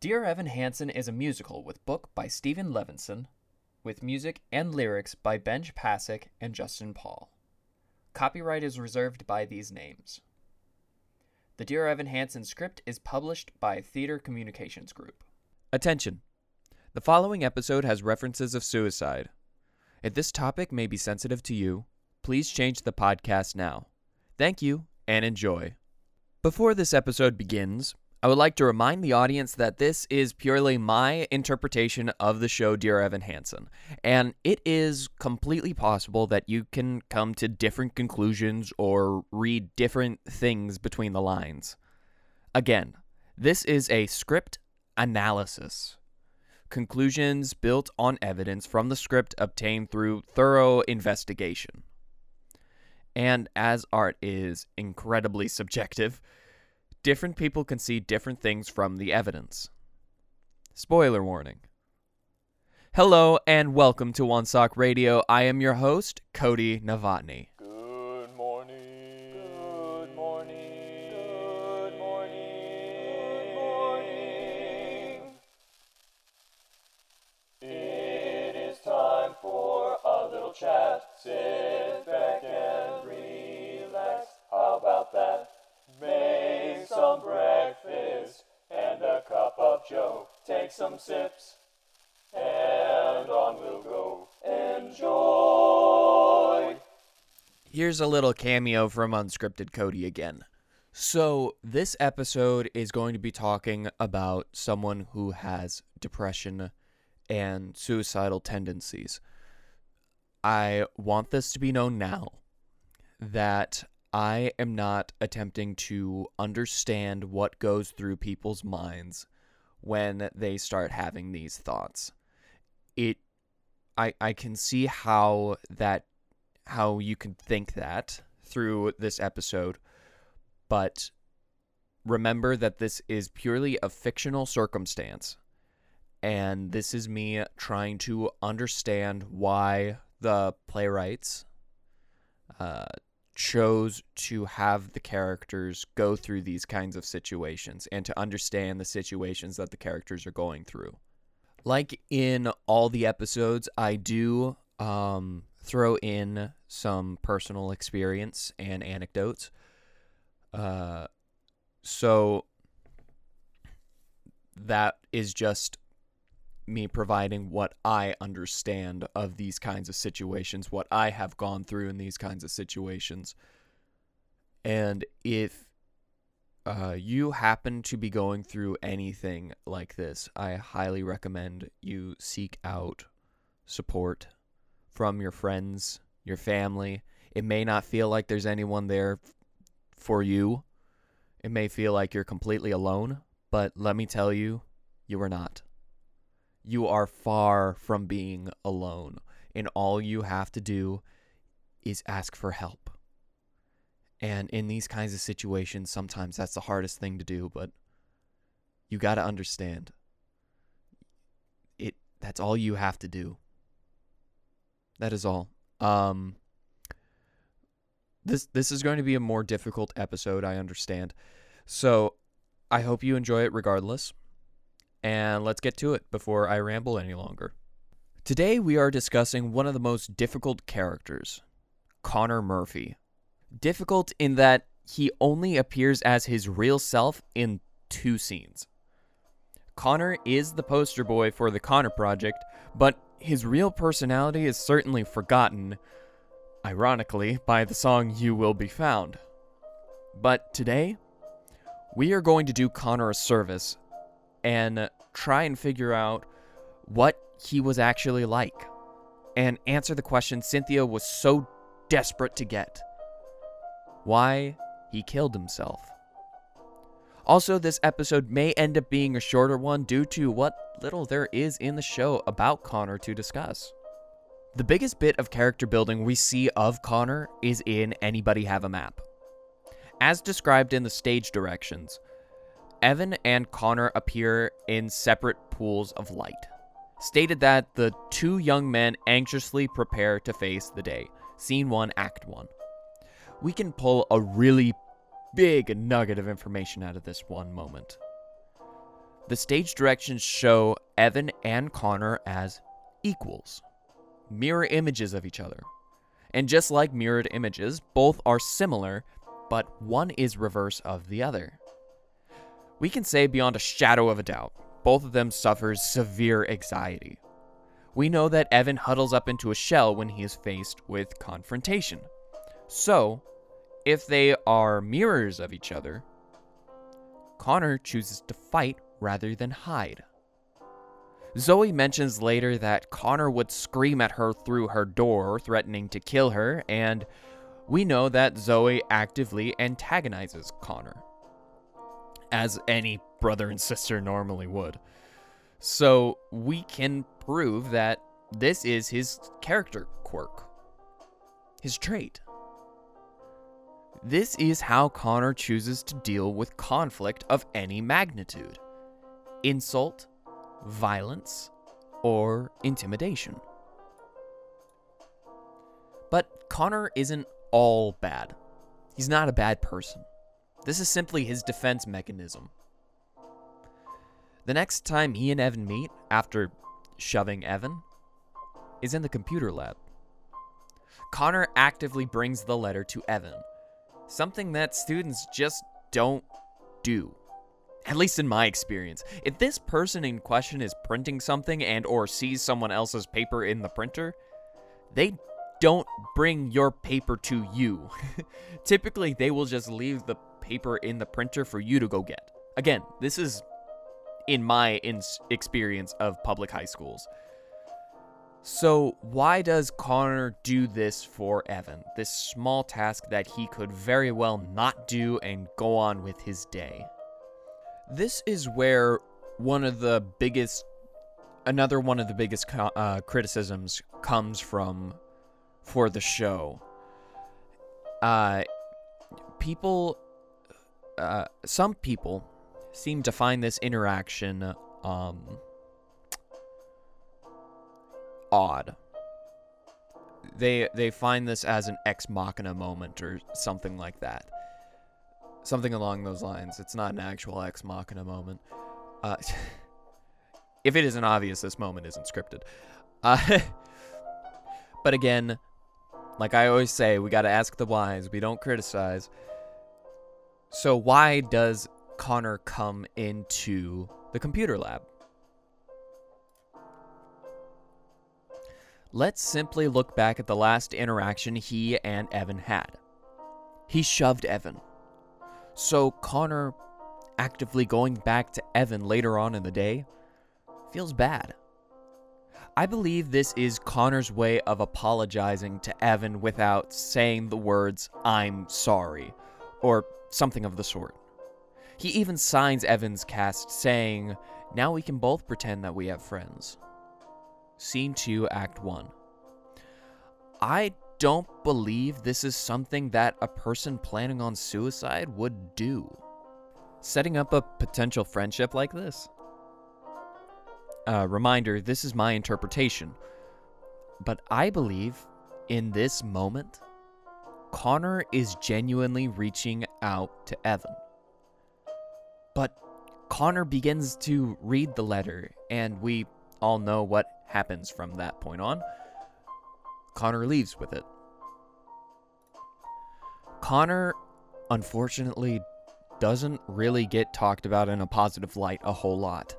Dear Evan Hansen is a musical with book by Steven Levenson, with music and lyrics by Benj Pasek and Justin Paul. Copyright is reserved by these names. The Dear Evan Hansen script is published by Theatre Communications Group. Attention! The following episode has references of suicide. If this topic may be sensitive to you, please change the podcast now. Thank you and enjoy. Before this episode begins, I would like to remind the audience that this is purely my interpretation of the show Dear Evan Hansen, and it is completely possible that you can come to different conclusions or read different things between the lines. Again, this is a script analysis. Conclusions built on evidence from the script obtained through thorough investigation. And as art is incredibly subjective, different people can see different things from the evidence. Spoiler warning. Hello and welcome to One Sock Radio. I am your host, Cody Novotny. Some sips and on we'll go. Enjoy. Here's a little cameo from Unscripted Cody again. So, this episode is going to be talking about someone who has depression and suicidal tendencies. I want this to be known now that I am not attempting to understand what goes through people's minds when they start having these thoughts. It I I can see how that how you can think that through this episode, but remember that this is purely a fictional circumstance. And this is me trying to understand why the playwrights uh, chose to have the characters go through these kinds of situations and to understand the situations that the characters are going through. Like in all the episodes, I do um, throw in some personal experience and anecdotes. Uh, so that is just me providing what I understand of these kinds of situations, what I have gone through in these kinds of situations. And if uh, you happen to be going through anything like this, I highly recommend you seek out support from your friends, your family. It may not feel like there's anyone there for you. It may feel like you're completely alone, but let me tell you, you are not you are far from being alone. And all you have to do is ask for help. And in these kinds of situations, sometimes that's the hardest thing to do, but you got to understand. It that's all you have to do. That is all. Um this this is going to be a more difficult episode, I understand. So, I hope you enjoy it regardless and let's get to it before I ramble any longer. Today we are discussing one of the most difficult characters, Connor Murphy. Difficult in that he only appears as his real self in two scenes. Connor is the poster boy for the Connor Project, but his real personality is certainly forgotten, ironically, by the song You Will Be Found. But today, we are going to do Connor a service and try and figure out what he was actually like and answer the question Cynthia was so desperate to get why he killed himself. Also, this episode may end up being a shorter one due to what little there is in the show about Connor to discuss. The biggest bit of character building we see of Connor is in Anybody Have a Map. As described in the stage directions, Evan and Connor appear in separate pools of light. Stated that the two young men anxiously prepare to face the day. Scene 1, Act 1. We can pull a really big nugget of information out of this one moment. the stage directions show Evan and Connor as equals, mirror images of each other. And just like mirrored images, both are similar, but one is reverse of the other. We can say beyond a shadow of a doubt, both of them suffers severe anxiety. We know that Evan huddles up into a shell when he is faced with confrontation. So, if they are mirrors of each other, Connor chooses to fight rather than hide. Zoe mentions later that Connor would scream at her through her door, threatening to kill her, and we know that Zoe actively antagonizes Connor, as any brother and sister normally would. So we can prove that this is his character quirk, his trait. This is how Connor chooses to deal with conflict of any magnitude insult, violence, or intimidation. But Connor isn't all bad. He's not a bad person. This is simply his defense mechanism. The next time he and Evan meet, after shoving Evan, is in the computer lab. Connor actively brings the letter to Evan, something that students just don't do. At least in my experience. If this person in question is printing something and or sees someone else's paper in the printer, they don't bring your paper to you. Typically, they will just leave the paper in the printer for you to go get. Again, this is in my in- experience of public high schools. So, why does Connor do this for Evan? This small task that he could very well not do and go on with his day. This is where one of the biggest, another one of the biggest uh, criticisms comes from for the show. Uh, people, uh, some people seem to find this interaction um, odd. They they find this as an ex machina moment or something like that. Something along those lines. It's not an actual ex machina moment. Uh, if it isn't obvious, this moment isn't scripted. Uh, but again, like I always say, we got to ask the whys. We don't criticize. So why does Connor come into the computer lab? Let's simply look back at the last interaction he and Evan had. He shoved Evan. So Connor actively going back to Evan later on in the day feels bad. I believe this is Connor's way of apologizing to Evan without saying the words, I'm sorry, or something of the sort. He even signs Evan's cast saying, Now we can both pretend that we have friends. Scene 2, Act 1. I don't believe this is something that a person planning on suicide would do. Setting up a potential friendship like this? Uh, reminder this is my interpretation. But I believe in this moment, Connor is genuinely reaching out to Evan. But Connor begins to read the letter, and we all know what happens from that point on. Connor leaves with it. Connor, unfortunately, doesn't really get talked about in a positive light a whole lot.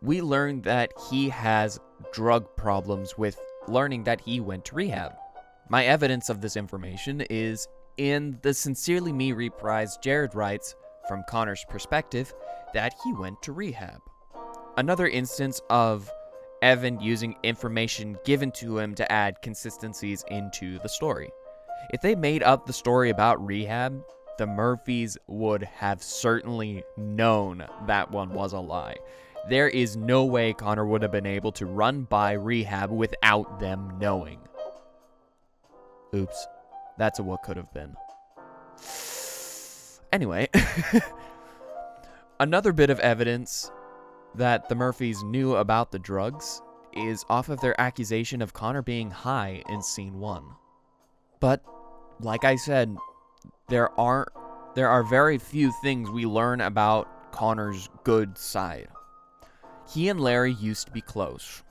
We learn that he has drug problems with learning that he went to rehab. My evidence of this information is in the Sincerely Me reprise Jared writes, from Connor's perspective, that he went to rehab. Another instance of Evan using information given to him to add consistencies into the story. If they made up the story about rehab, the Murphys would have certainly known that one was a lie. There is no way Connor would have been able to run by rehab without them knowing. Oops. That's a what could have been. Anyway, another bit of evidence that the Murphys knew about the drugs is off of their accusation of Connor being high in scene 1. But like I said, there aren't there are very few things we learn about Connor's good side. He and Larry used to be close.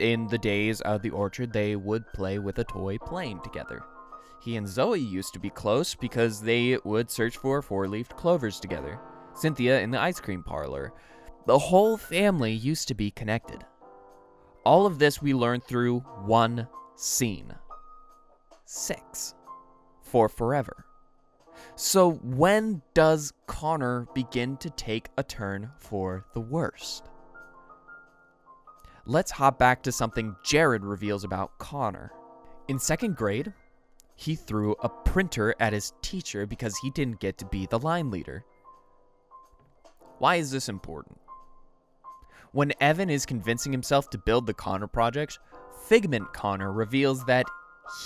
In the days of the orchard, they would play with a toy plane together. He and Zoe used to be close because they would search for four leafed clovers together. Cynthia in the ice cream parlor. The whole family used to be connected. All of this we learned through one scene. Six. For forever. So, when does Connor begin to take a turn for the worst? Let's hop back to something Jared reveals about Connor. In second grade, he threw a printer at his teacher because he didn't get to be the line leader. Why is this important? When Evan is convincing himself to build the Connor project, Figment Connor reveals that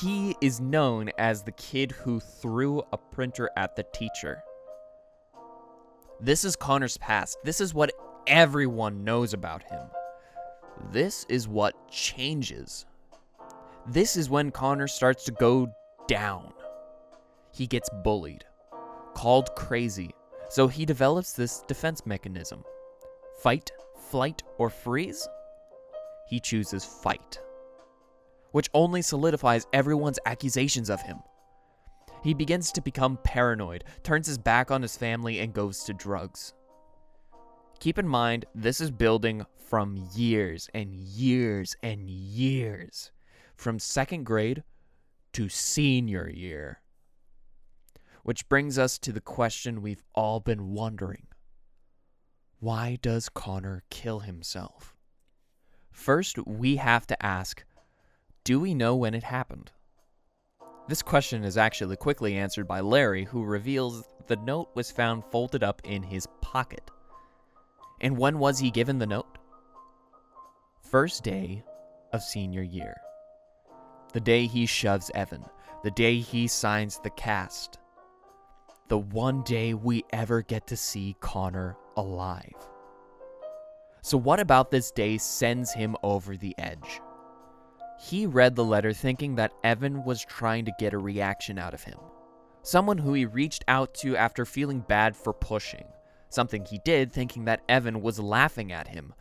he is known as the kid who threw a printer at the teacher. This is Connor's past. This is what everyone knows about him. This is what changes. This is when Connor starts to go down. He gets bullied, called crazy, so he develops this defense mechanism fight, flight, or freeze. He chooses fight, which only solidifies everyone's accusations of him. He begins to become paranoid, turns his back on his family, and goes to drugs. Keep in mind, this is building from years and years and years. From second grade to senior year. Which brings us to the question we've all been wondering Why does Connor kill himself? First, we have to ask Do we know when it happened? This question is actually quickly answered by Larry, who reveals the note was found folded up in his pocket. And when was he given the note? First day of senior year. The day he shoves Evan. The day he signs the cast. The one day we ever get to see Connor alive. So, what about this day sends him over the edge? He read the letter thinking that Evan was trying to get a reaction out of him. Someone who he reached out to after feeling bad for pushing. Something he did thinking that Evan was laughing at him,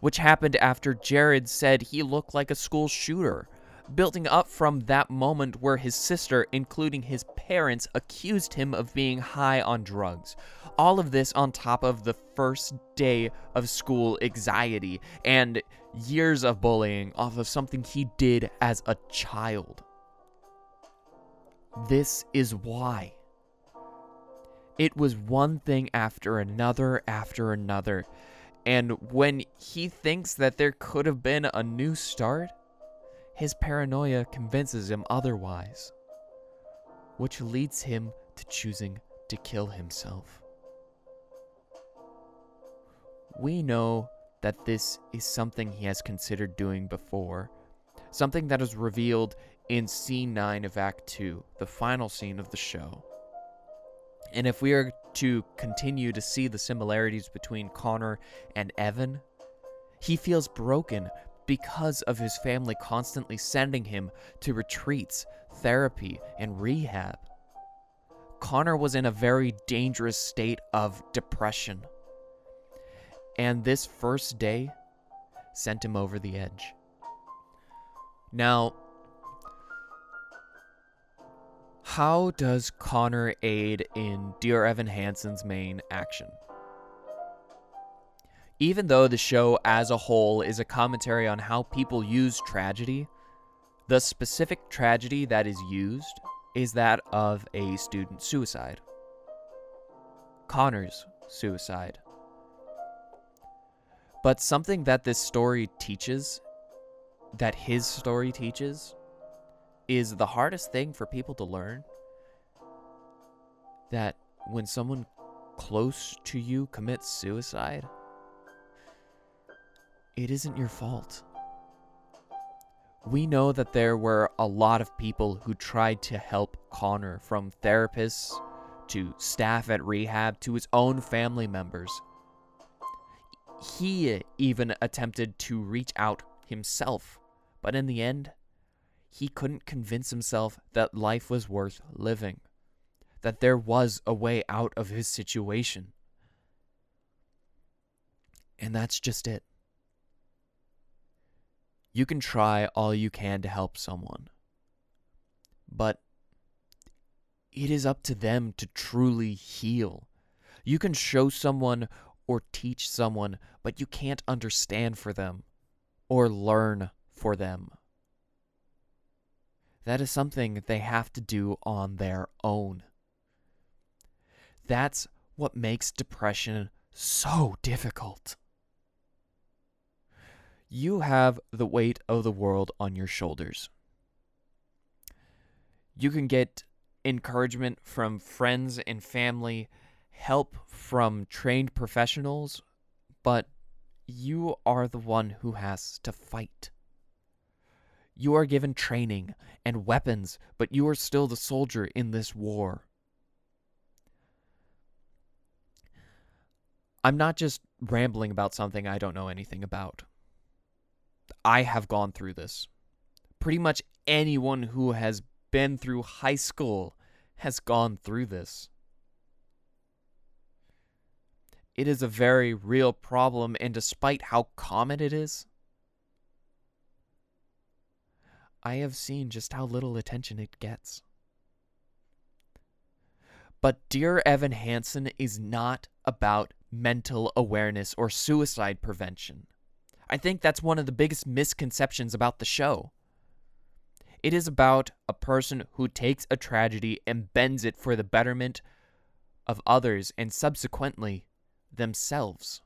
which happened after Jared said he looked like a school shooter building up from that moment where his sister, including his parents, accused him of being high on drugs. All of this on top of the first day of school anxiety and years of bullying off of something he did as a child. This is why. It was one thing after another after another. And when he thinks that there could have been a new start, his paranoia convinces him otherwise, which leads him to choosing to kill himself. We know that this is something he has considered doing before, something that is revealed in scene 9 of Act 2, the final scene of the show. And if we are to continue to see the similarities between Connor and Evan, he feels broken because of his family constantly sending him to retreats, therapy, and rehab. Connor was in a very dangerous state of depression. And this first day sent him over the edge. Now, how does Connor aid in Dear Evan Hansen's main action? Even though the show as a whole is a commentary on how people use tragedy, the specific tragedy that is used is that of a student suicide. Connor's suicide. But something that this story teaches, that his story teaches, is the hardest thing for people to learn. That when someone close to you commits suicide, it isn't your fault. We know that there were a lot of people who tried to help Connor, from therapists to staff at rehab to his own family members. He even attempted to reach out himself, but in the end, he couldn't convince himself that life was worth living, that there was a way out of his situation. And that's just it. You can try all you can to help someone, but it is up to them to truly heal. You can show someone or teach someone, but you can't understand for them or learn for them. That is something they have to do on their own. That's what makes depression so difficult. You have the weight of the world on your shoulders. You can get encouragement from friends and family, help from trained professionals, but you are the one who has to fight. You are given training and weapons, but you are still the soldier in this war. I'm not just rambling about something I don't know anything about. I have gone through this. Pretty much anyone who has been through high school has gone through this. It is a very real problem, and despite how common it is, I have seen just how little attention it gets. But Dear Evan Hansen is not about mental awareness or suicide prevention. I think that's one of the biggest misconceptions about the show. It is about a person who takes a tragedy and bends it for the betterment of others and subsequently themselves,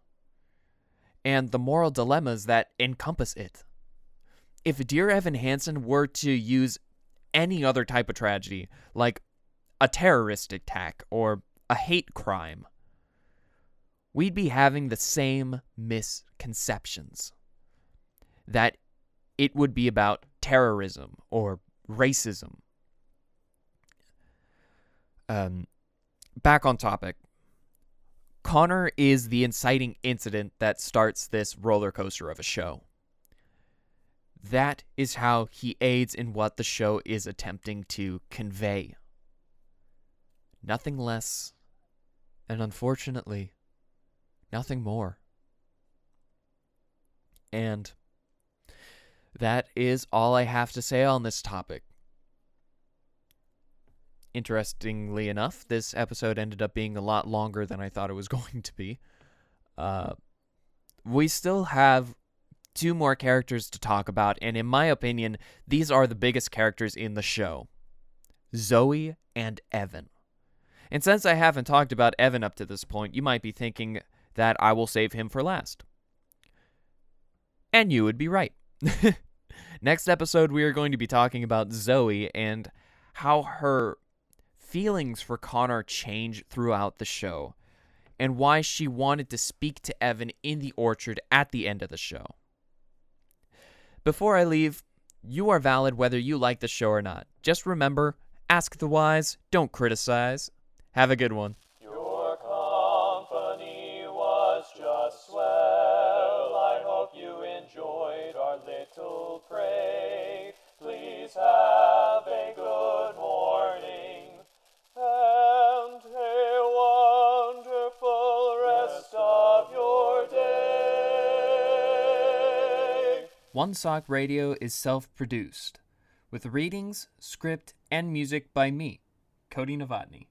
and the moral dilemmas that encompass it. If Dear Evan Hansen were to use any other type of tragedy, like a terrorist attack or a hate crime, we'd be having the same misconceptions. That it would be about terrorism or racism. Um, back on topic. Connor is the inciting incident that starts this roller coaster of a show. That is how he aids in what the show is attempting to convey. Nothing less, and unfortunately, nothing more. And that is all I have to say on this topic. Interestingly enough, this episode ended up being a lot longer than I thought it was going to be. Uh, we still have two more characters to talk about, and in my opinion, these are the biggest characters in the show Zoe and Evan. And since I haven't talked about Evan up to this point, you might be thinking that I will save him for last. And you would be right. Next episode, we are going to be talking about Zoe and how her feelings for Connor change throughout the show, and why she wanted to speak to Evan in the orchard at the end of the show. Before I leave, you are valid whether you like the show or not. Just remember ask the whys, don't criticize. Have a good one. One Sock Radio is self produced, with readings, script, and music by me, Cody Novotny.